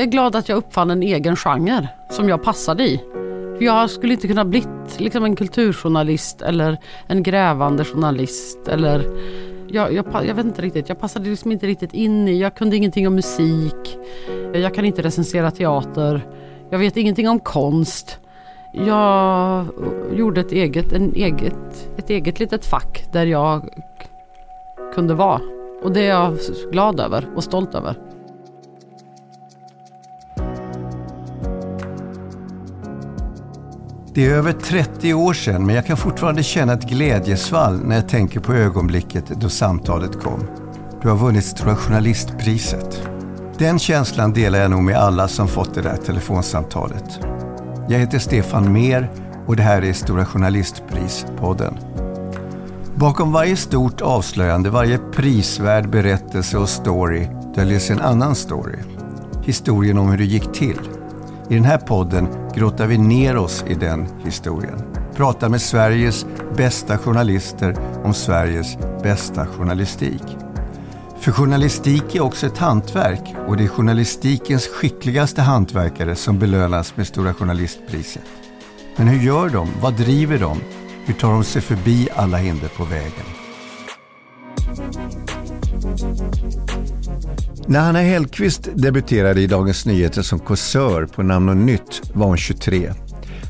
Jag är glad att jag uppfann en egen genre som jag passade i. För jag skulle inte kunna blivit liksom en kulturjournalist eller en grävande journalist eller jag, jag, jag, vet inte riktigt, jag passade liksom inte riktigt in i, jag kunde ingenting om musik. Jag kan inte recensera teater. Jag vet ingenting om konst. Jag gjorde ett eget, en eget, ett eget litet fack där jag kunde vara. Och det är jag glad över och stolt över. Det är över 30 år sedan men jag kan fortfarande känna ett glädjesvall när jag tänker på ögonblicket då samtalet kom. Du har vunnit Stora Journalistpriset. Den känslan delar jag nog med alla som fått det där telefonsamtalet. Jag heter Stefan Mer och det här är Stora Journalistpris-podden. Bakom varje stort avslöjande, varje prisvärd berättelse och story döljer sig en annan story. Historien om hur det gick till. I den här podden grottar vi ner oss i den historien. Pratar med Sveriges bästa journalister om Sveriges bästa journalistik. För journalistik är också ett hantverk och det är journalistikens skickligaste hantverkare som belönas med Stora Journalistpriset. Men hur gör de? Vad driver de? Hur tar de sig förbi alla hinder på vägen? När Hanna Hellqvist debuterade i Dagens Nyheter som kåsör på Namn och Nytt var hon 23.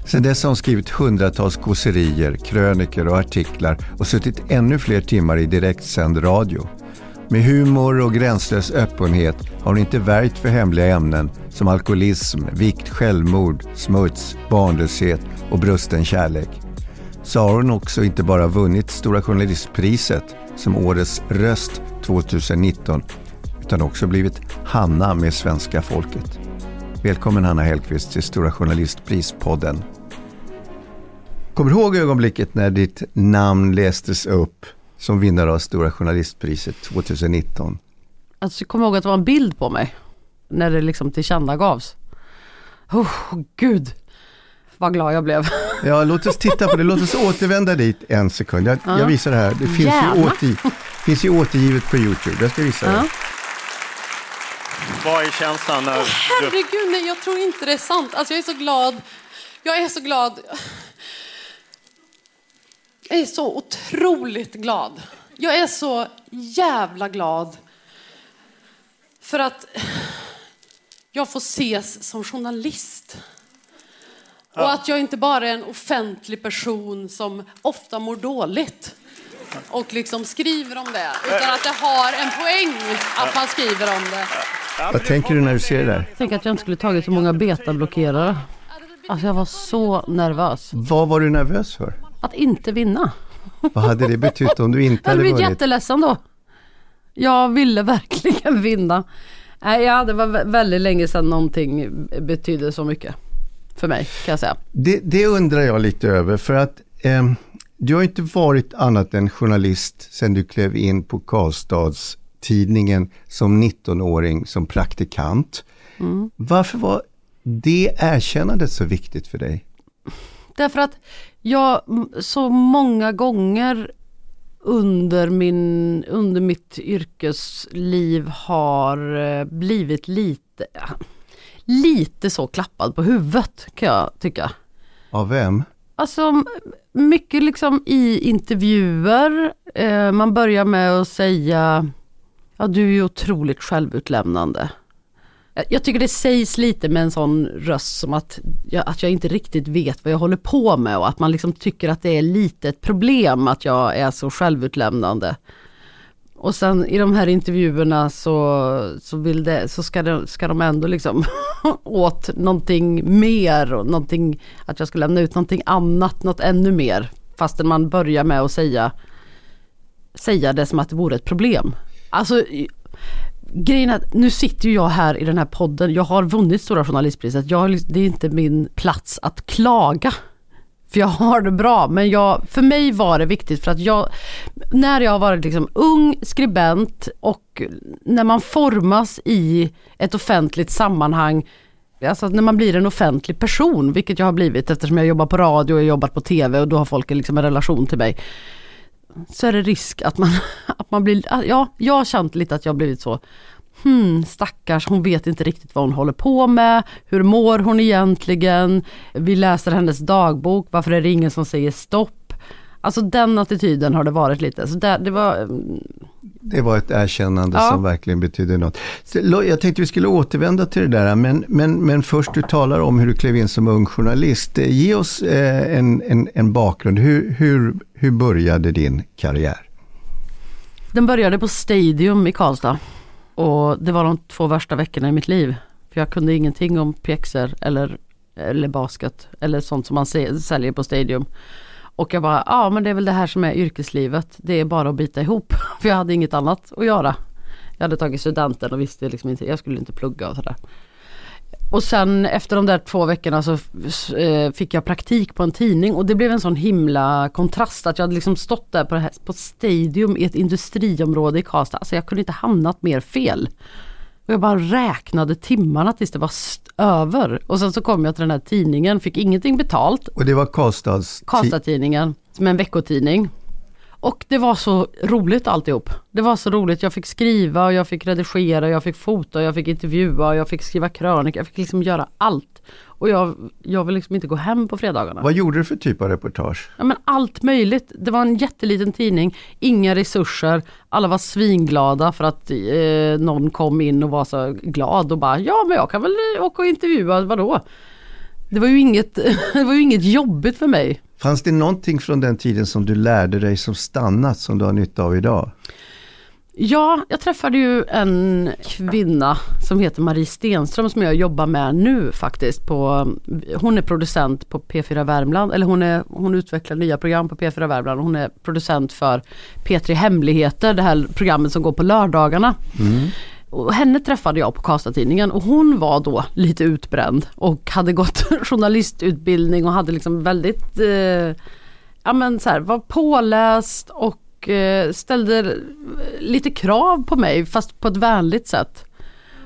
Sedan dess har hon skrivit hundratals kåserier, kröniker och artiklar och suttit ännu fler timmar i direktsänd radio. Med humor och gränslös öppenhet har hon inte värjt för hemliga ämnen som alkoholism, vikt, självmord, smuts, barnlöshet och brusten kärlek. Så har hon också inte bara vunnit Stora Journalistpriset som Årets röst 2019 utan också blivit Hanna med svenska folket. Välkommen Hanna Hellqvist till Stora Journalistpris-podden. Kommer du ihåg ögonblicket när ditt namn lästes upp som vinnare av Stora Journalistpriset 2019? Alltså, jag kommer ihåg att det var en bild på mig när det liksom tillkännagavs. Oh, gud, vad glad jag blev. Ja, låt oss titta på det. Låt oss återvända dit en sekund. Jag, ja. jag visar det här. Det finns ju, återgiv, finns ju återgivet på Youtube. Jag ska visa ja. det. Vad är känslan när oh, herregud, nej, jag tror inte det är sant. Alltså, jag är så glad. Jag är så glad. Jag är så otroligt glad. Jag är så jävla glad för att jag får ses som journalist. Och att jag inte bara är en offentlig person som ofta mår dåligt och liksom skriver om det, utan att det har en poäng att man skriver om det. Vad tänker du när du ser det där? Tänk att jag inte skulle tagit så många betablockerare. Alltså jag var så nervös. Vad var du nervös för? Att inte vinna. Vad hade det betytt om du inte hade vunnit? Jag hade blivit jätteledsen då. Jag ville verkligen vinna. Nej, ja, det var väldigt länge sedan någonting betydde så mycket för mig kan jag säga. Det, det undrar jag lite över för att eh, du har inte varit annat än journalist sedan du klev in på Karlstads tidningen som 19-åring som praktikant. Mm. Varför var det erkännandet så viktigt för dig? Därför att jag så många gånger under, min, under mitt yrkesliv har eh, blivit lite, lite så klappad på huvudet kan jag tycka. Av vem? Alltså mycket liksom i intervjuer. Eh, man börjar med att säga Ja, du är ju otroligt självutlämnande. Jag tycker det sägs lite med en sån röst som att jag, att jag inte riktigt vet vad jag håller på med och att man liksom tycker att det är lite ett problem att jag är så självutlämnande. Och sen i de här intervjuerna så, så, vill det, så ska, de, ska de ändå liksom åt någonting mer och någonting, att jag ska lämna ut någonting annat, något ännu mer. Fastän man börjar med att säga, säga det som att det vore ett problem. Alltså grejen är att nu sitter ju jag här i den här podden. Jag har vunnit Stora Journalistpriset. Jag, liksom, det är inte min plats att klaga. För jag har det bra. Men jag, för mig var det viktigt för att jag, när jag har varit liksom ung skribent och när man formas i ett offentligt sammanhang Alltså när man blir en offentlig person, vilket jag har blivit eftersom jag jobbar på radio och jobbat på TV och då har folk liksom en relation till mig så är det risk att man, att man blir, ja, jag har känt lite att jag blivit så hmm, stackars, hon vet inte riktigt vad hon håller på med. Hur mår hon egentligen? Vi läser hennes dagbok, varför är det ingen som säger stopp? Alltså den attityden har det varit lite. Så det, det var... Mm, det var ett erkännande ja. som verkligen betydde något. Jag tänkte vi skulle återvända till det där, men, men, men först du talar om hur du klev in som ung journalist. Ge oss eh, en, en, en bakgrund. Hur, hur, hur började din karriär? Den började på Stadium i Karlstad. Och det var de två värsta veckorna i mitt liv. För jag kunde ingenting om pjäxor eller, eller basket eller sånt som man säljer på Stadium. Och jag bara, ja men det är väl det här som är yrkeslivet. Det är bara att bita ihop. För jag hade inget annat att göra. Jag hade tagit studenten och visste liksom inte, jag skulle inte plugga och sådär. Och sen efter de där två veckorna så eh, fick jag praktik på en tidning och det blev en sån himla kontrast att jag hade liksom stått där på, här, på Stadium i ett industriområde i Karlstad. Alltså jag kunde inte hamnat mer fel. Och jag bara räknade timmarna tills det var över. Och sen så kom jag till den här tidningen, fick ingenting betalt. Och det var Karlstads? Karlstad-tidningen, som är en veckotidning. Och det var så roligt alltihop. Det var så roligt. Jag fick skriva, och jag fick redigera, jag fick fota, jag fick intervjua, jag fick skriva krönika. Jag fick liksom göra allt. Och jag, jag vill liksom inte gå hem på fredagarna. Vad gjorde du för typ av reportage? Ja, men allt möjligt. Det var en jätteliten tidning, inga resurser. Alla var svinglada för att eh, någon kom in och var så glad och bara ja men jag kan väl åka och intervjua, vadå? Det var ju inget, det var ju inget jobbigt för mig. Fanns det någonting från den tiden som du lärde dig som stannat som du har nytta av idag? Ja, jag träffade ju en kvinna som heter Marie Stenström som jag jobbar med nu faktiskt. På, hon är producent på P4 Värmland, eller hon, är, hon utvecklar nya program på P4 Värmland. Hon är producent för P3 Hemligheter, det här programmet som går på lördagarna. Mm. Och henne träffade jag på Karlstad-Tidningen och hon var då lite utbränd och hade gått journalistutbildning och hade liksom väldigt, eh, ja men så här, var påläst och eh, ställde lite krav på mig fast på ett vänligt sätt.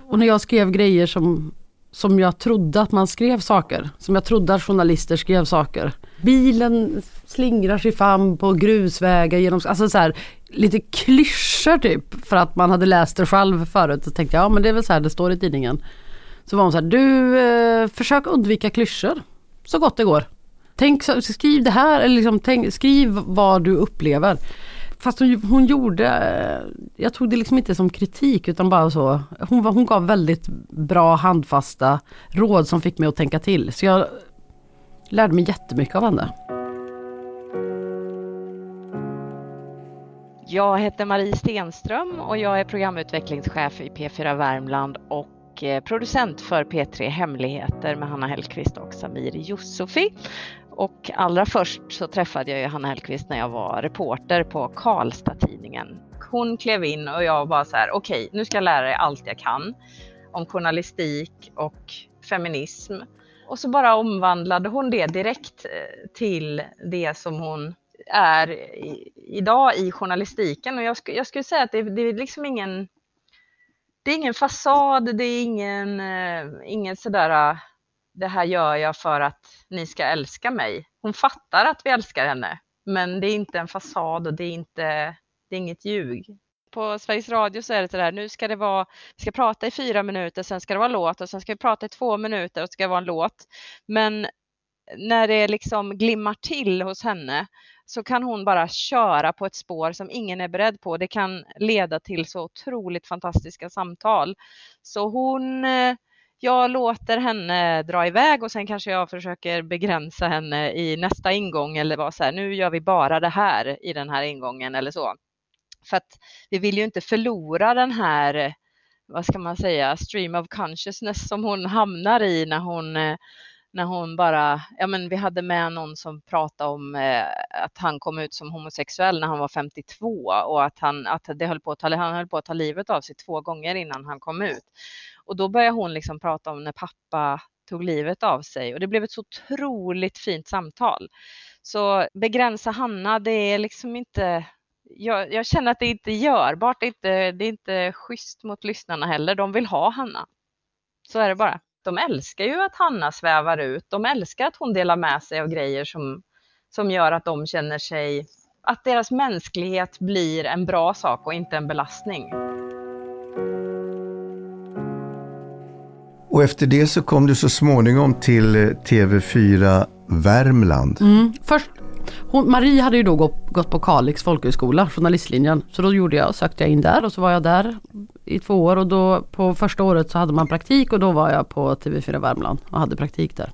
Och när jag skrev grejer som, som jag trodde att man skrev saker, som jag trodde att journalister skrev saker. Bilen slingrar sig fram på grusvägar genom, alltså så här, lite klyschor typ för att man hade läst det själv förut. Så tänkte jag, ja men det är väl så här det står i tidningen. Så var hon så här, du eh, försök undvika klyschor så gott det går. Tänk, skriv det här, eller liksom, tänk, skriv vad du upplever. Fast hon, hon, gjorde, eh, jag tog det liksom inte som kritik utan bara så, hon, hon gav väldigt bra handfasta råd som fick mig att tänka till. Så jag lärde mig jättemycket av henne. Jag heter Marie Stenström och jag är programutvecklingschef i P4 Värmland och eh, producent för P3 Hemligheter med Hanna Hellqvist och Samir Yousufi. Och allra först så träffade jag Hanna Hellqvist när jag var reporter på Karlstad-tidningen. Hon klev in och jag var så här, okej, okay, nu ska jag lära dig allt jag kan om journalistik och feminism. Och så bara omvandlade hon det direkt eh, till det som hon är i, idag i journalistiken. Och jag, sk jag skulle säga att det, det, är liksom ingen, det är ingen fasad, det är ingen, eh, ingen sådär, eh, det här gör jag för att ni ska älska mig. Hon fattar att vi älskar henne, men det är inte en fasad och det är, inte, det är inget ljug. På Sveriges Radio så är det så där. nu ska det vara, vi ska prata i fyra minuter, sen ska det vara låt och sen ska vi prata i två minuter och så ska det vara en låt. Men när det liksom glimmar till hos henne så kan hon bara köra på ett spår som ingen är beredd på. Det kan leda till så otroligt fantastiska samtal. Så hon, eh, jag låter henne dra iväg och sen kanske jag försöker begränsa henne i nästa ingång eller vara så här, nu gör vi bara det här i den här ingången eller så. För att vi vill ju inte förlora den här, eh, vad ska man säga, stream of consciousness som hon hamnar i när hon eh, när hon bara, ja men vi hade med någon som pratade om eh, att han kom ut som homosexuell när han var 52 och att han, att det höll på att ta, han höll på att ta livet av sig två gånger innan han kom ut. Och då började hon liksom prata om när pappa tog livet av sig och det blev ett så otroligt fint samtal. Så begränsa Hanna, det är liksom inte jag, jag, känner att det inte är görbart, det är inte, det är inte schysst mot lyssnarna heller. De vill ha Hanna. Så är det bara de älskar ju att Hanna svävar ut. De älskar att hon delar med sig av grejer som, som gör att de känner sig, att deras mänsklighet blir en bra sak och inte en belastning. Och efter det så kom du så småningom till eh, TV4 Värmland. Mm. Först hon, Marie hade ju då gått, gått på Kalix folkhögskola, journalistlinjen. Så då gjorde jag, sökte jag in där och så var jag där i två år och då på första året så hade man praktik och då var jag på TV4 Värmland och hade praktik där.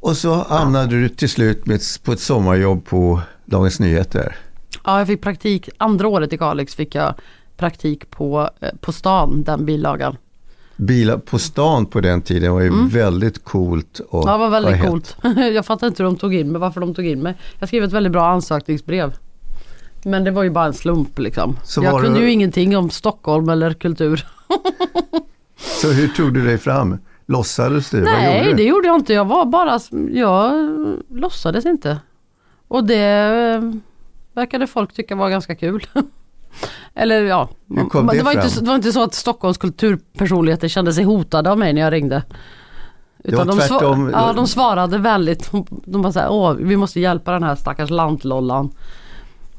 Och så hamnade du till slut med, på ett sommarjobb på Dagens Nyheter. Ja, jag fick praktik. Andra året i Kalix fick jag praktik på, eh, på stan, den bilagan. Bilar på stan på den tiden var ju Mm. väldigt coolt. Och Ja, det var väldigt coolt. jag fattar inte hur de tog in mig, varför de tog in mig. Jag skrev ett väldigt bra ansökningsbrev. Men det var ju bara en slump liksom. Så jag kunde det- ju ingenting om Stockholm eller kultur. Så hur tog du dig fram? Låtsades du? Nej, gjorde det du? gjorde jag inte. Jag var bara, jag låtsades inte. Och det eh, verkade folk tycka var ganska kul. Eller ja, det det, var inte, så- det var inte så att Stockholms kulturpersonligheter kände sig hotade av mig när jag ringde. var de, tvärtom. ja, de svarade väldigt, de bara såhär, åh vi måste hjälpa den här stackars lantlollan.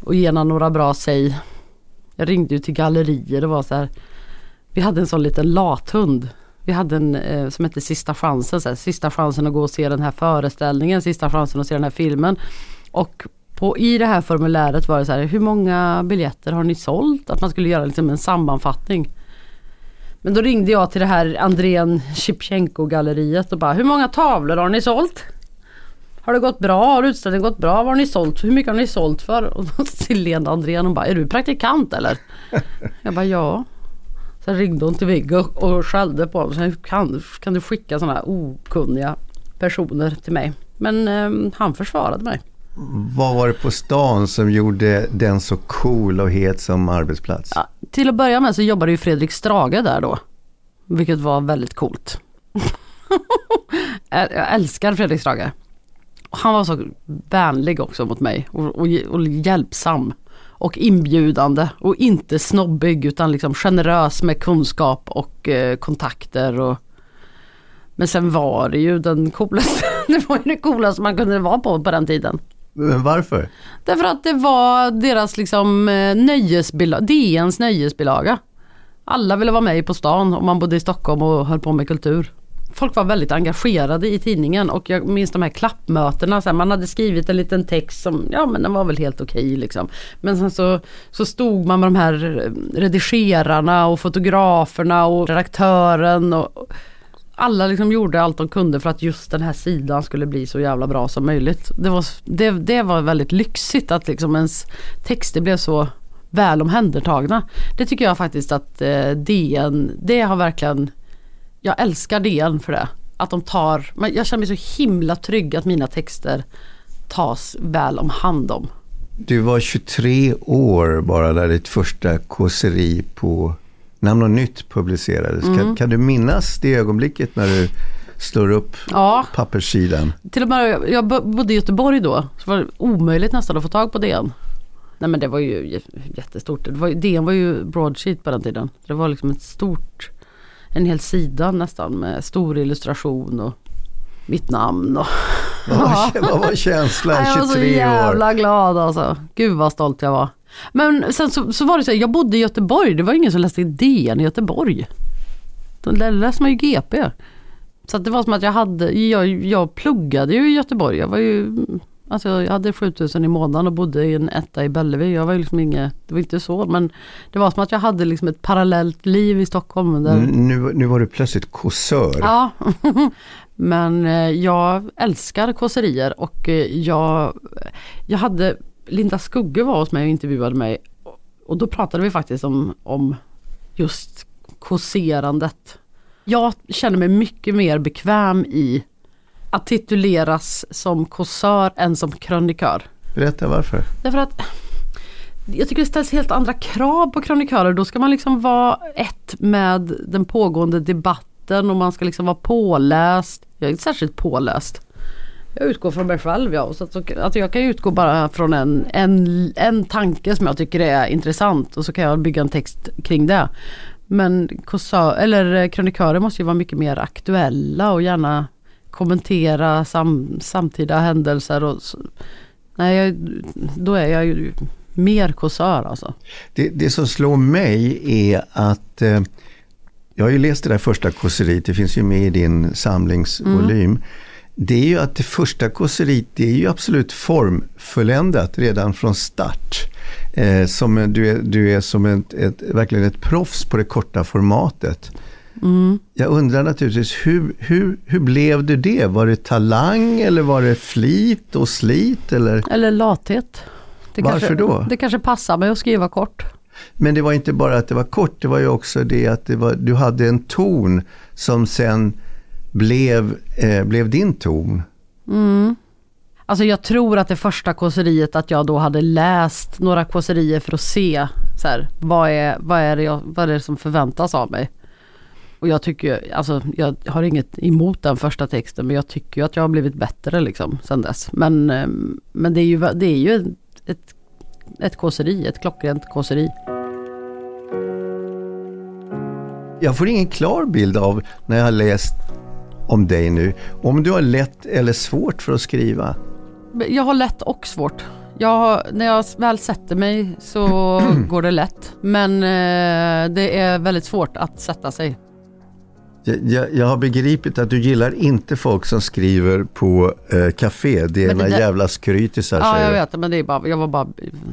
Och ge henne några bra säg. Jag ringde ju till gallerier, det var så här. Vi hade en sån liten lathund. Vi hade en eh, som hette Sista chansen, så här, sista chansen att gå och se den här föreställningen, sista chansen att se den här filmen. Och på, i det här formuläret var det så här, hur många biljetter har ni sålt? Att man skulle göra liksom en sammanfattning. Men då ringde jag till det här Andrén Shipchenko-galleriet och bara, hur många tavlor har ni sålt? Har det gått bra? Har utställningen gått bra? Vad har ni sålt? Hur mycket har ni sålt för? Och då till Lena Andrén och bara, är du praktikant eller? Jag bara, ja. Sen ringde hon till Viggo och skällde på honom. Kan, kan du skicka sådana här okunniga personer till mig? Men eh, han försvarade mig. Vad var det på stan som gjorde den så cool och het som arbetsplats? Ja, till att börja med så jobbade ju Fredrik Strage där då. Vilket var väldigt coolt. jag älskar Fredrik Strage. Han var så vänlig också mot mig och, och, och hjälpsam. Och inbjudande och inte snobbig utan liksom generös med kunskap och eh, kontakter. Och, men sen var det ju den coolaste, det var ju det coolaste man kunde vara på på den tiden. Men varför? Därför att det var deras liksom eh, nöjesbilaga, DNs nöjesbilaga. Alla ville vara med På stan om man bodde i Stockholm och höll på med kultur. Folk var väldigt engagerade i tidningen och jag minns de här klappmötena. Så här, man hade skrivit en liten text som, ja men den var väl helt okej liksom. Men sen så, så stod man med de här eh, redigerarna och fotograferna och redaktören. Och, alla liksom gjorde allt de kunde för att just den här sidan skulle bli så jävla bra som möjligt. Det var, det, det var väldigt lyxigt att liksom ens texter blev så väl omhändertagna. Det tycker jag faktiskt att eh, DN, det har verkligen, jag älskar DN för det. Att de tar, men jag känner mig så himla trygg att mina texter tas väl om hand om. Du var 23 år bara när ditt första kåseri på Namn och Nytt publicerades. Mm. Kan, kan du minnas det ögonblicket när du slår upp Ja, papperssidan? till och med, jag bo- bodde i Göteborg då, så var det omöjligt nästan att få tag på DN. Nej men det var ju jättestort. Det var, DN var ju broadsheet på den tiden. Det var liksom ett stort, en hel sida nästan med stor illustration och mitt namn. Och, Vad var, vad var känslan Nej, jag var så 23 år? jävla glad alltså. Gud vad stolt jag var. Men sen så, så var det så här, jag bodde i Göteborg. Det var ingen som läste DN i Göteborg. Lä- läste man ju GP. Så det var som att jag hade, jag, jag pluggade ju i Göteborg. Jag var ju, alltså jag hade 7000 i månaden och bodde i en etta i Bellevue. Jag var ju liksom inget, det var inte så men det var som att jag hade liksom ett parallellt liv i Stockholm. Där, Nu, nu var du plötsligt kåsör. Ja, men eh, jag älskar kåserier och eh, jag, jag hade, Linda Skugge var hos mig och intervjuade mig och då pratade vi faktiskt om, om just kåserandet. Jag känner mig mycket mer bekväm i att tituleras som kåsör än som krönikör. Berätta varför. Därför att jag tycker det ställs helt andra krav på kronikörer. Då ska man liksom vara ett med den pågående debatten och man ska liksom vara påläst. Jag är inte särskilt påläst. Jag utgår från mig själv ja. Så att, så, att jag kan utgå bara från en, en, en tanke som jag tycker är intressant och så kan jag bygga en text kring det. Men kåsör, eller eh, kronikörer måste ju vara mycket mer aktuella och gärna kommentera sam, samtida händelser. Och, så- nej, jag, då är jag ju mer kåsör alltså. Det, det som slår mig är att eh, Jag har ju läst det där första kåseriet, det finns ju med i din samlingsvolym. Mm. Det är ju att det första kåseriet, det är ju absolut formfulländat redan från start. Eh, som du, är, du är som ett, ett, verkligen ett proffs på det korta formatet. Mm. Jag undrar naturligtvis, hur, hur, hur blev du det? Var det talang eller var det flit och slit? Eller, eller lathet. Det Varför kanske, då? Det kanske passar mig att skriva kort. Men det var inte bara att det var kort, det var ju också det att det var, du hade en ton som sen blev, eh, blev din ton. Mm. Alltså jag tror att det första kåseriet att jag då hade läst några kåserier för att se så här, vad, är, vad, är det jag, vad är det som förväntas av mig. Och jag tycker alltså jag har inget emot den första texten men jag tycker ju att jag har blivit bättre liksom sen dess. Men, eh, men det är ju, det är ju ett, ett kåseri, ett klockrent kåseri. Jag får ingen klar bild av när jag har läst om dig nu, om du har lätt eller svårt för att skriva. Jag har lätt och svårt. Jag, när jag väl sätter mig så går det lätt. Men eh, det är väldigt svårt att sätta sig. Jag, jag, har begripit att du gillar inte folk som skriver på eh, café. Det är några jävla skrytisar Ja, jag vet men det är bara, jag var bara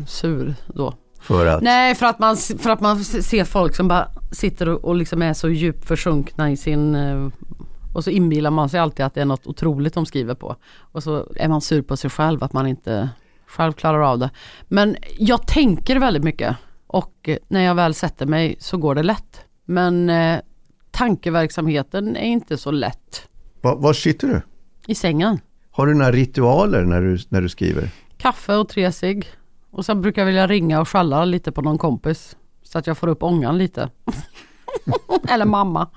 sur då. För att? Nej, för att man, för att man ser folk som bara sitter och, och liksom är så djupt försunkna i sin eh, och så inbillar man sig alltid att det är något otroligt de skriver på. Och så är man sur på sig själv att man inte själv klarar av det. Men jag tänker väldigt mycket och när jag väl sätter mig så går det lätt. Men eh, tankeverksamheten är inte så lätt. Var, var sitter du? I sängen. Har du några ritualer när du, när du skriver? Kaffe och tre cigg. Och sen brukar jag vilja ringa och skälla lite på någon kompis. Så att jag får upp ångan lite. Eller mamma.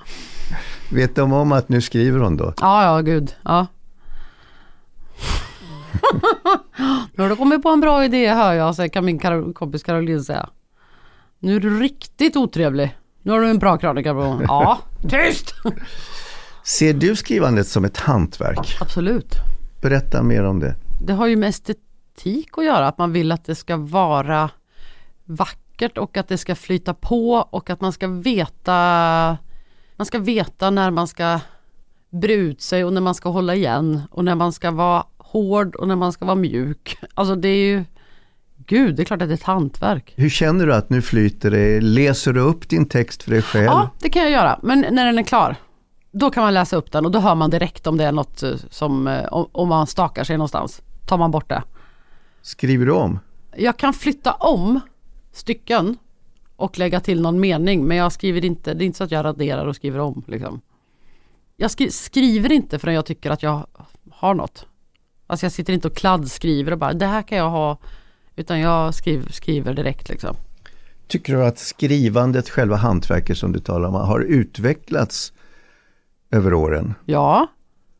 Vet de om att nu skriver hon då? Ja, ja, gud. Ja. nu har du kommit på en bra idé hör jag, så kan min Karol kompis Caroline säga. Nu är du riktigt otrevlig. Nu har du en bra krönika på. Ja, tyst! Ser du skrivandet som ett hantverk? Absolut. Berätta mer om det. Det har ju med estetik att göra, att man vill att det ska vara vackert och att det ska flyta på och att man ska veta man ska veta när man ska bre ut sig och när man ska hålla igen och när man ska vara hård och när man ska vara mjuk. Alltså det är ju Gud, det är klart att det är ett hantverk. Hur känner du att nu flyter det? Läser du upp din text för dig själv? Ja, det kan jag göra. Men när den är klar, då kan man läsa upp den och då hör man direkt om det är något eh, som, eh, om man stakar sig någonstans. Tar man bort det. Skriver du om? Jag kan flytta om stycken och lägga till någon mening. Men jag skriver inte, det är inte så att jag raderar och skriver om. Liksom. Jag skri skriver inte förrän jag tycker att jag har något. Alltså jag sitter inte och kladdskriver och bara det här kan jag ha. Utan jag skriver, skriver direkt liksom. Tycker du att skrivandet, själva hantverket som du talar om, har utvecklats över åren? Ja.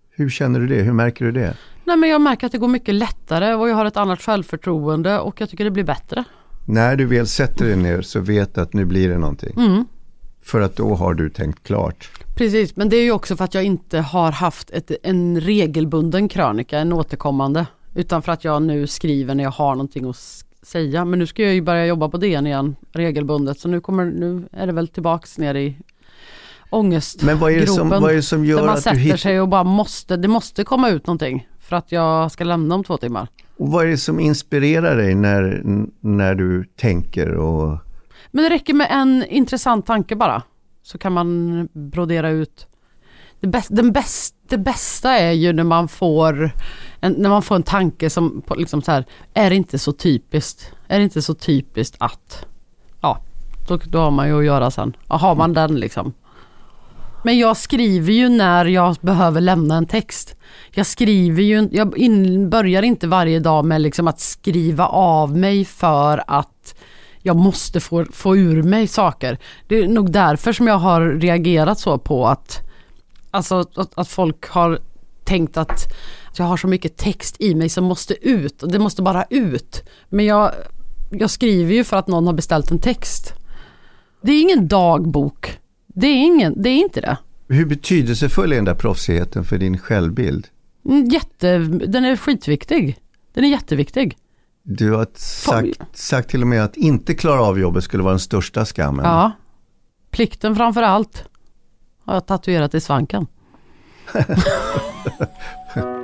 Hur känner du det? Hur märker du det? Nej men jag märker att det går mycket lättare och jag har ett annat självförtroende och jag tycker det blir bättre när du väl sätter dig ner så vet du att nu blir det någonting. Mm. För att då har du tänkt klart. Precis, men det är ju också för att jag inte har haft ett, en regelbunden krönika, en återkommande. Utan för att jag nu skriver när jag har någonting att säga. Men nu ska jag ju börja jobba på DN igen regelbundet. Så nu, kommer, nu är det väl tillbaks ner i ångestgropen. Men vad är det som, vad är det som gör där man att sätter du hittar... sig och bara måste, det måste komma ut någonting. För att jag ska lämna om två timmar. Och vad är det som inspirerar dig när, när du tänker? Och... Men det räcker med en intressant tanke bara. Så kan man brodera ut. Det, bäst, den bäst, det bästa är ju när man får en, när man får en tanke som liksom så här, är det inte så typiskt? Är det inte så typiskt att? Ja, då, då har man ju att göra sen. Ja, har man den liksom. Men jag skriver ju när jag behöver lämna en text. Jag skriver ju, jag in, börjar inte varje dag med liksom att skriva av mig för att jag måste få, få ur mig saker. Det är nog därför som jag har reagerat så på att, alltså, att, att folk har tänkt att jag har så mycket text i mig som måste ut och det måste bara ut. Men jag, jag skriver ju för att någon har beställt en text. Det är ingen dagbok. Det är, ingen, det är inte det. Hur betydelsefull är den där proffsigheten för din självbild? Mm, jätte, den är skitviktig. Den är jätteviktig. Du har sagt, sagt till och med att inte klara av jobbet skulle vara den största skammen. Ja. Plikten framför allt. har jag tatuerat i svanken.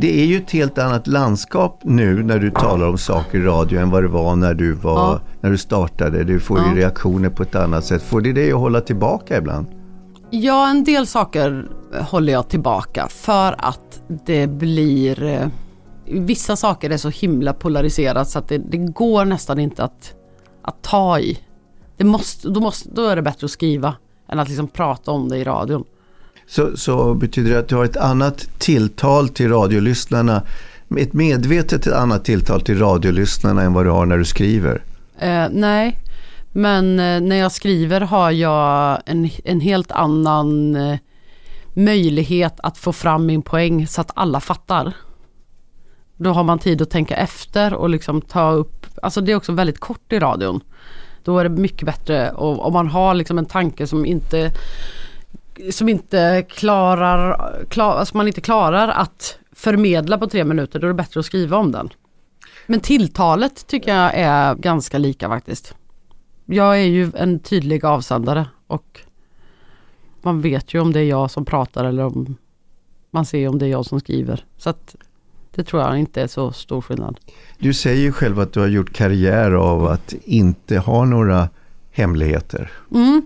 Det är ju ett helt annat landskap nu när du talar om saker i radio än vad det var när du, var, Ja. när du startade. Du får Ja. ju reaktioner på ett annat sätt. Får det dig att hålla tillbaka ibland? Ja, en del saker håller jag tillbaka för att det blir... eh, Vissa saker är så himla polariserat så att det, det går nästan inte att, att ta i. Det måste, då, måste, då är det bättre att skriva än att liksom prata om det i radion. Så, så betyder det att du har ett annat tilltal till radiolyssnarna. Ett medvetet annat tilltal till radiolyssnarna än vad du har när du skriver. Eh, nej, men eh, när jag skriver har jag en, en helt annan eh, möjlighet att få fram min poäng så att alla fattar. Då har man tid att tänka efter och liksom ta upp, alltså det är också väldigt kort i radion. Då är det mycket bättre och om man har liksom en tanke som inte som inte klarar, klar, alltså man inte klarar att förmedla på tre minuter, då är det bättre att skriva om den. Men tilltalet tycker jag är ganska lika faktiskt. Jag är ju en tydlig avsändare och man vet ju om det är jag som pratar eller om man ser om det är jag som skriver. Så att det tror jag inte är så stor skillnad. Du säger ju själv att du har gjort karriär av att inte ha några hemligheter. Mm.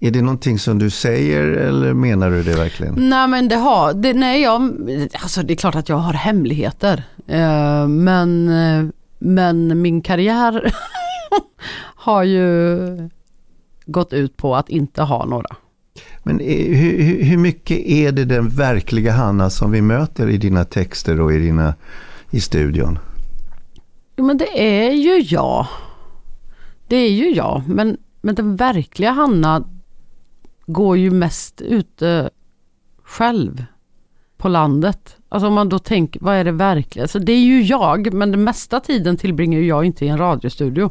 Är det någonting som du säger eller menar du det verkligen? Nej men det har, det, nej jag, alltså det är klart att jag har hemligheter. Eh, men, eh, men min karriär har ju gått ut på att inte ha några. Men eh, hur, hur- hur mycket är det den verkliga Hanna som vi möter i dina texter och i, dina, i studion? Jo men det är ju jag. Det är ju jag. Men, men den verkliga Hanna går ju mest ute själv på landet. Alltså om man då tänker, vad är det verkliga? Alltså det är ju jag, men den mesta tiden tillbringar jag inte i en radiostudio.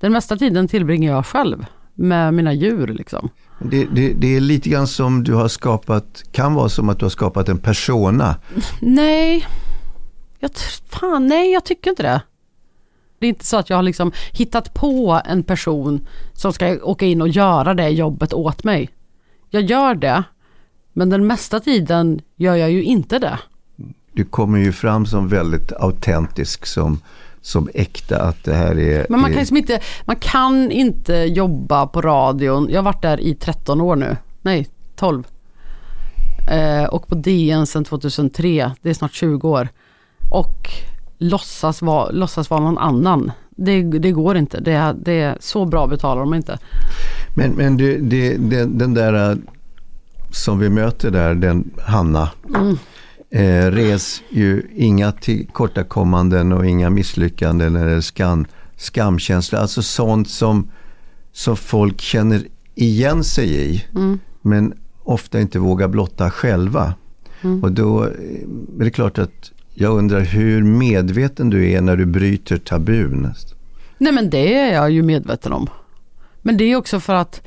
Den mesta tiden tillbringar jag själv med mina djur liksom. Det, det, det är lite grann som du har skapat, kan vara som att du har skapat en persona. Nej, jag, fan, nej jag tycker inte det. Det är inte så att jag har liksom hittat på en person som ska åka in och göra det jobbet åt mig. Jag gör det, men den mesta tiden gör jag ju inte det. Du kommer ju fram som väldigt autentisk, som, som äkta. Att det här är... Men man kan, liksom inte, man kan inte jobba på radion. Jag har varit där i 13 år nu. Nej, 12. Eh, och på DN sedan 2003. Det är snart 20 år. Och låtsas vara, låtsas vara någon annan. Det, det går inte. Det, det är så bra betalar de inte. Men, men du, det, den, den där äh, som vi möter där, den Hanna, Mm. eh, res ju inga tillkortakommanden och inga misslyckanden eller skam, skamkänsla. Alltså sånt som, som folk känner igen sig i. Mm. Men ofta inte vågar blotta själva. Mm. Och då eh, är det klart att jag undrar hur medveten du är när du bryter tabun. Nej men det är jag ju medveten om. Men det är också för att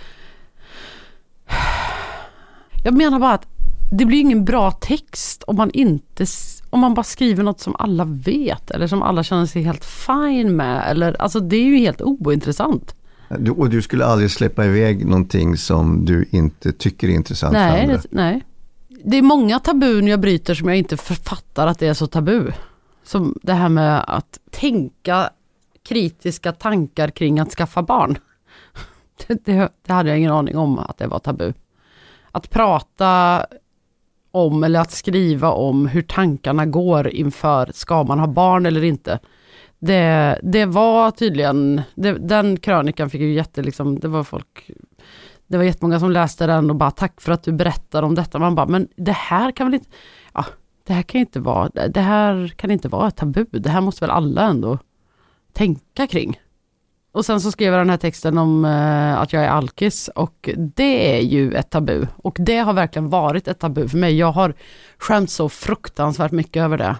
jag menar bara att det blir ingen bra text om man inte om man bara skriver något som alla vet eller som alla känner sig helt fine med. Eller, alltså det är ju helt ointressant. Du, och du skulle aldrig släppa iväg någonting som du inte tycker är intressant för Nej andra. det, nej. Det är många tabun jag bryter som jag inte författar att det är så tabu. Som det här med att tänka kritiska tankar kring att skaffa barn. Det, det, det hade jag ingen aning om att det var tabu. Att prata om eller att skriva om hur tankarna går inför, ska man ha barn eller inte? Det, det var tydligen, det, den krönikan fick ju jätte, liksom, det var folk det var jättemånga som läste den och bara tack för att du berättar om detta. Man bara, men det här kan väl inte, ja, det här kan inte vara, det här kan inte vara ett tabu. Det här måste väl alla ändå tänka kring. Och sen så skrev jag den här texten om eh, att jag är alkis och det är ju ett tabu. Och det har verkligen varit ett tabu för mig. Jag har skämts så fruktansvärt mycket över det.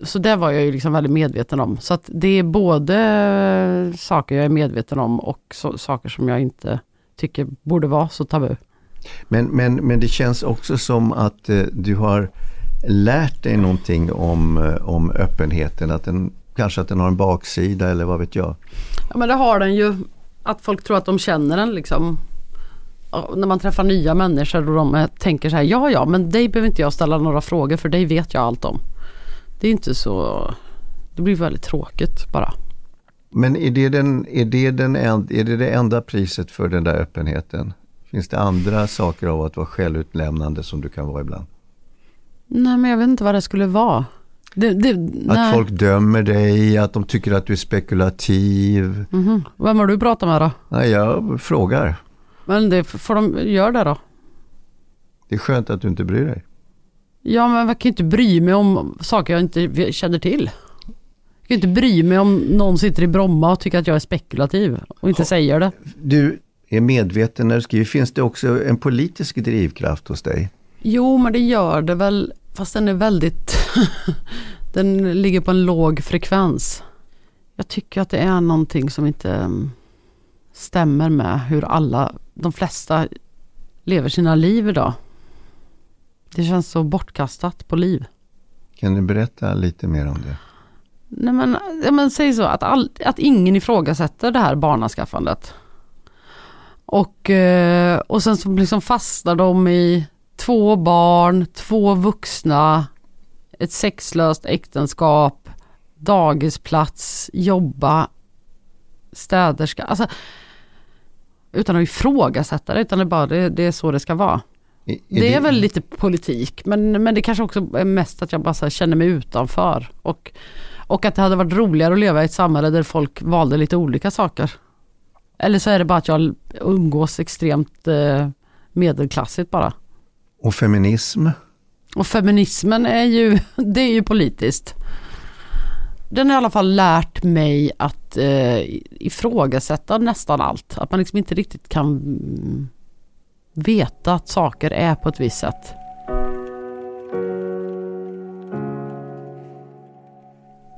Så det var jag ju liksom väldigt medveten om. Så att det är både saker jag är medveten om och så, saker som jag inte tycker borde vara så tabu. Men, men, men det känns också som att eh, du har lärt dig någonting om, eh, om öppenheten. Att den, kanske att den har en baksida eller vad vet jag. Ja men det har den ju att folk tror att de känner en liksom. Och när man träffar nya människor och de tänker så här, ja ja men dig behöver inte jag ställa några frågor för dig vet jag allt om. Det är inte så, det blir väldigt tråkigt bara. Men är det, den, är, det den, en- är det det enda priset för den där öppenheten? Finns det andra saker av att vara självutlämnande som du kan vara ibland? Nej men jag vet inte vad det skulle vara. Det, det, Att folk dömer dig, att de tycker att du är spekulativ. Mhm. Vem har du pratat med då? Nej, jag frågar. Men det får de göra det då. Det är skönt att du inte bryr dig. Ja men jag kan ju inte bry mig om saker jag inte känner till. Jag kan inte bry mig om någon sitter i Bromma och tycker att jag är spekulativ och inte säger det. Du är medveten när du skriver. Finns det också en politisk drivkraft hos dig? Jo men det gör det väl fast den är väldigt Den ligger på en låg frekvens. Jag tycker att det är någonting som inte mm, stämmer med hur alla, de flesta lever sina liv idag. Det känns så bortkastat på liv. Kan du berätta lite mer om det? Nej men, ja, men säg så att, all, att ingen ifrågasätter det här barnaskaffandet. Och, eh, och sen så liksom fastnar de i två barn, två vuxna, ett sexlöst äktenskap, dagisplats, jobba, städerska. Alltså, utan att ifrågasätta det, utan det är bara det, det är så det ska vara. Är- Det är väl lite politik men, men det kanske också är mest att jag bara känner mig utanför. Och, och att det hade varit roligare att leva i ett samhälle där folk valde lite olika saker. Eller så är det bara att jag umgås extremt eh, medelklassigt bara. Och feminism? Och feminismen är ju, det är ju politiskt. Den har i alla fall lärt mig att eh, ifrågasätta nästan allt. Att man liksom inte riktigt kan veta att saker är på ett visst sätt.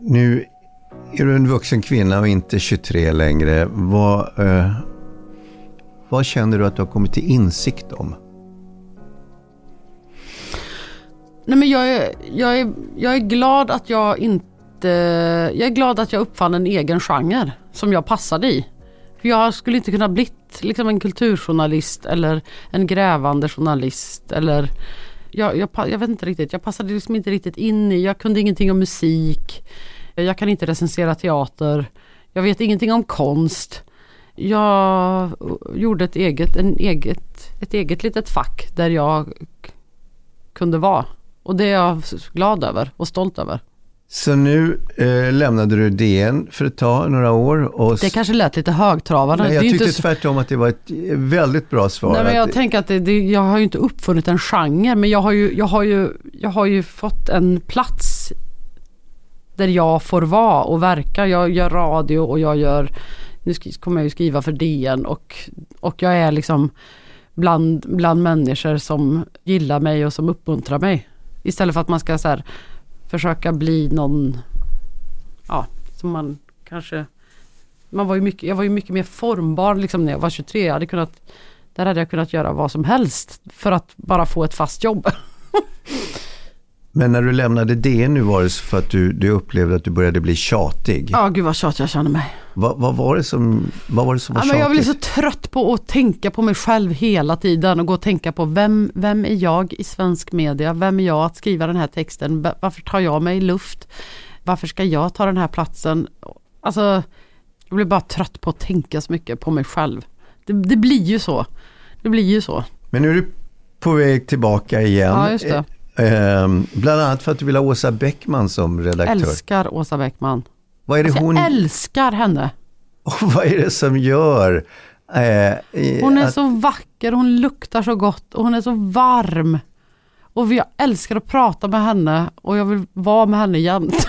Nu är du en vuxen kvinna och inte 23 längre. Vad, eh, vad känner du att du har kommit till insikt om? Nej men jag är, jag, är, jag är glad att jag inte... Jag är glad att jag uppfann en egen genre som jag passade i. För Jag skulle inte kunna blivit liksom en kulturjournalist eller en grävande journalist eller... Jag, jag, jag vet inte riktigt, jag passade liksom inte riktigt in i, jag kunde ingenting om musik. Jag kan inte recensera teater. Jag vet ingenting om konst. Jag gjorde ett eget, en eget, ett eget litet fack där jag kunde vara. Och det är jag glad över och stolt över. Så nu eh, lämnade du DN för ett tag, några år. Och Det kanske lät lite högtravande. Nej, jag tyckte inte tvärtom att det var ett väldigt bra svar. Nej, men jag Att- tänker att det, det, jag har ju inte uppfunnit en genre men jag har, ju, jag, har ju, jag har ju fått en plats där jag får vara och verka. Jag gör radio och jag gör, nu kommer jag ju skriva för DN och, och jag är liksom bland, bland människor som gillar mig och som uppmuntrar mig. Istället för att man ska så här, försöka bli någon, ja, som man kanske man var ju mycket, jag var ju mycket mer formbar liksom när jag var 23. Jag hade kunnat, där hade jag kunnat göra vad som helst för att bara få ett fast jobb. Men när du lämnade DN nu var det för att du, du upplevde att du började bli tjatig. Ja, gud vad tjatig jag känner mig. Vad, vad, var det som, vad var det som var Ja, men jag tjatigt? så trött på att tänka på mig själv hela tiden och gå och tänka på vem, vem är jag i svensk media? Vem är jag att skriva den här texten? Va- Varför tar jag mig i luft? Varför ska jag ta den här platsen? Alltså, jag blir bara trött på att tänka så mycket på mig själv. Det, det blir ju så. Det blir ju så. Men nu är du på väg tillbaka igen. Ja, just det. Eh, ehm, bland annat för att du vill ha Åsa Bäckman som redaktör. Älskar Åsa Bäckman. Vad är det Alltså, hon, Jag älskar henne. och vad är det som gör eh, Hon är att, så vacker, hon luktar så gott och hon är så varm. Och jag älskar att prata med henne och jag vill vara med henne jämt.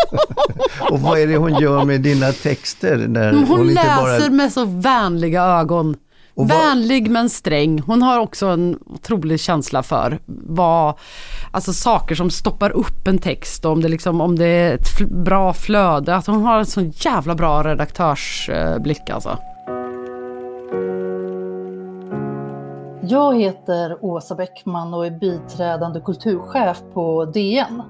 och vad är det hon gör med dina texter? När Hon, inte läser bara, med så vänliga ögon. Och vad- Vänlig men sträng. Hon har också en otrolig känsla för vad, alltså saker som stoppar upp en text. Om det, liksom, om det är ett fl- bra flöde. Alltså hon har en sån jävla bra redaktörsblick alltså. Jag heter Åsa Bäckman och är biträdande kulturchef på DN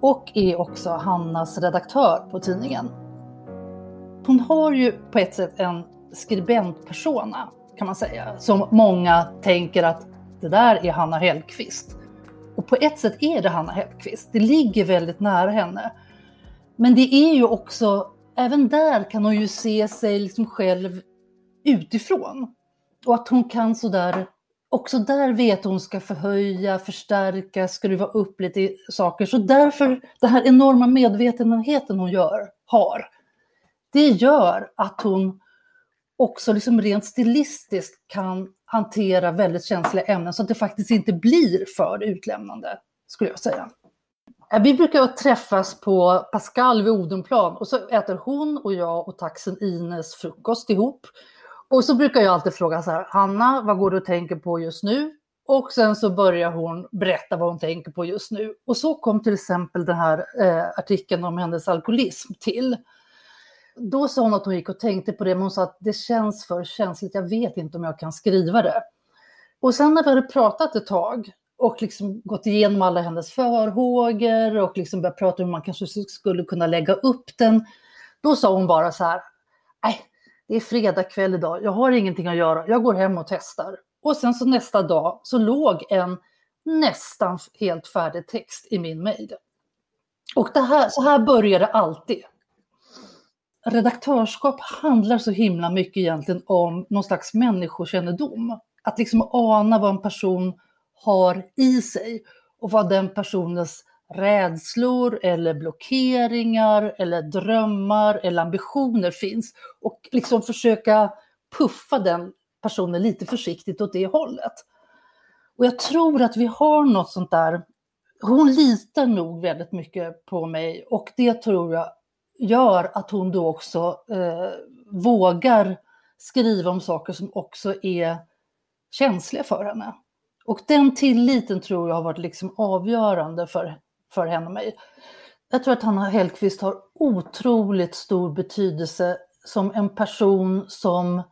och är också Hannas redaktör på tidningen. Hon har ju på ett sätt en skribentpersona kan man säga. Som många tänker att det där är Hanna Hellqvist. Och på ett sätt är det Hanna Hellqvist. Det ligger väldigt nära henne. Men det är ju också, även där kan hon ju se sig liksom själv utifrån. Och att hon kan sådär, också där vet hon ska förhöja, förstärka, skruva upp lite saker. Så därför, den här enorma medvetenheten hon gör, har, det gör att hon också liksom rent stilistiskt kan hantera väldigt känsliga ämnen så att det faktiskt inte blir för utlämnande, skulle jag säga. Eh, vi brukar träffas på Pascal vid Odenplan och så äter hon och jag och taxen Ines frukost ihop. Och så brukar jag alltid fråga så här, Hanna, vad går du och tänker på just nu? Och sen så börjar hon berätta vad hon tänker på just nu. Och så kom till exempel den här eh, artikeln om hennes alkoholism till. Då sa hon att hon gick och tänkte på det, men hon sa att det känns för känsligt, jag vet inte om jag kan skriva det. Och sen när vi hade pratat ett tag och liksom gått igenom alla hennes förhågor och liksom börjat prata om hur man kanske skulle kunna lägga upp den, då sa hon bara så här, nej, det är fredag kväll idag, jag har ingenting att göra, jag går hem och testar. Och sen så nästa dag så låg en nästan helt färdig text i min mejl. Och det här, så här börjar det alltid redaktörskap handlar så himla mycket egentligen om någon slags människokännedom. Att liksom ana vad en person har i sig och vad den personens rädslor eller blockeringar eller drömmar eller ambitioner finns och liksom försöka puffa den personen lite försiktigt åt det hållet. Och jag tror att vi har något sånt där, hon litar nog väldigt mycket på mig och det tror jag gör att hon då också eh, vågar skriva om saker som också är känsliga för henne. Och den tilliten tror jag har varit liksom avgörande för, för henne och mig. Jag tror att Hanna Hellqvist har otroligt stor betydelse som en person som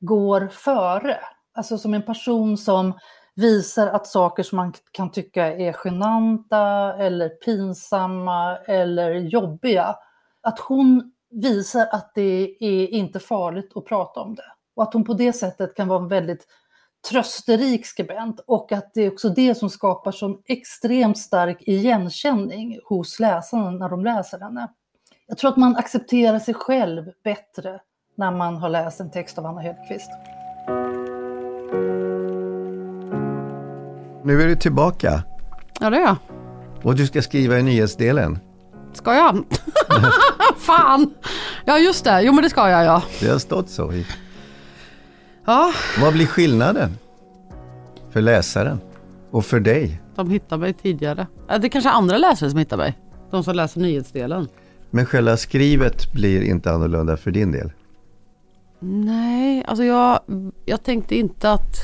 går före. Alltså som en person som visar att saker som man kan tycka är genanta eller pinsamma eller jobbiga, att hon visar att det är inte farligt att prata om det. Och att hon på det sättet kan vara en väldigt trösterik skribent och att det är också det som skapar sån extremt stark igenkänning hos läsarna när de läser henne. Jag tror att man accepterar sig själv bättre när man har läst en text av Anna Hedqvist. Nu är du tillbaka. Ja, det är jag. Och du ska skriva i nyhetsdelen. Ska jag? Fan! Ja just det, jo men det ska jag ja. Det har stått så. I. Ja, Vad blir skillnaden? För läsaren? Och för dig? de hittar mig tidigare. Det är kanske andra läsare som hittar mig. De som läser nyhetsdelen. Men själva skrivet blir inte annorlunda för din del? Nej, alltså jag, jag tänkte inte att,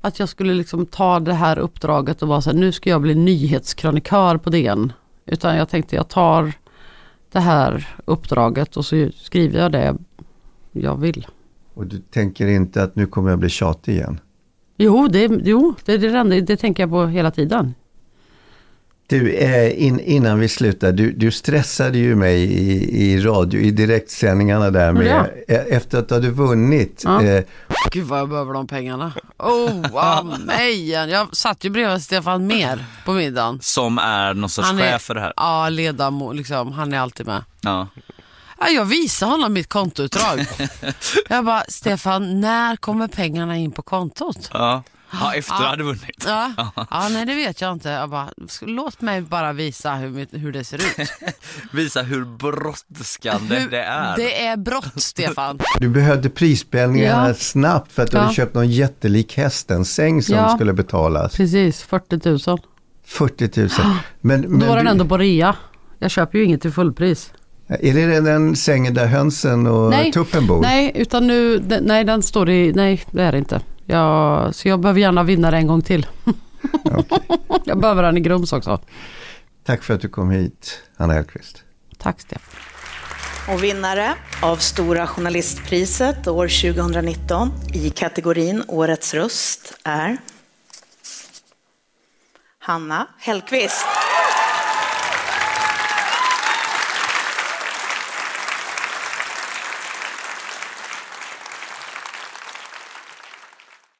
att jag skulle liksom ta det här uppdraget och vara så här, nu ska jag bli nyhetskrönikör på DN. Utan jag tänkte jag tar det här uppdraget och så skriver jag det jag vill. Och du tänker inte att nu kommer jag bli tjatig igen? Jo, det, jo, det, det, det, det tänker jag på hela tiden. Du, eh, in, innan vi slutar, du, du stressade ju mig i, i radio, i direktsändningarna där med, Ja. eh, efter att du hade vunnit. Ja. Eh, Gud vad jag behöver de pengarna. Oh, nej. Jag satt ju bredvid Stefan Mer på middagen. Som är någon sorts Han är- chef för det här. Ja, ledamot, liksom, han är alltid med. Ja. Ja, jag visade honom mitt kontoutdrag. jag bara, Stefan, när kommer pengarna in på kontot? Ja. Ja, efter Ja. hade vunnit. Ja, ja nej det vet jag inte. Jag bara, låt mig bara visa hur, mitt- hur det ser ut. Visa hur brådskande Hur, det är. Det är brott, Stefan. du behövde prispengarna Ja. snabbt för att du Ja. hade köpt någon jättelik häst, en säng som Ja. skulle betalas. Precis, 40 000. 40 000. Men, men Då var den du- ändå på rea. Jag köper ju inget till fullpris. Är det den, sängen där hönsen och Nej. tuppen bor? Nej, utan nu, nej den står i, nej det är det inte. Jag, så jag behöver gärna vinna det en gång till. jag behöver den i Grums också. Tack för att du kom hit, Anna Hellqvist. Tack Stefan. Och vinnare av Stora Journalistpriset år 2019 i kategorin Årets röst är Hanna Hellqvist.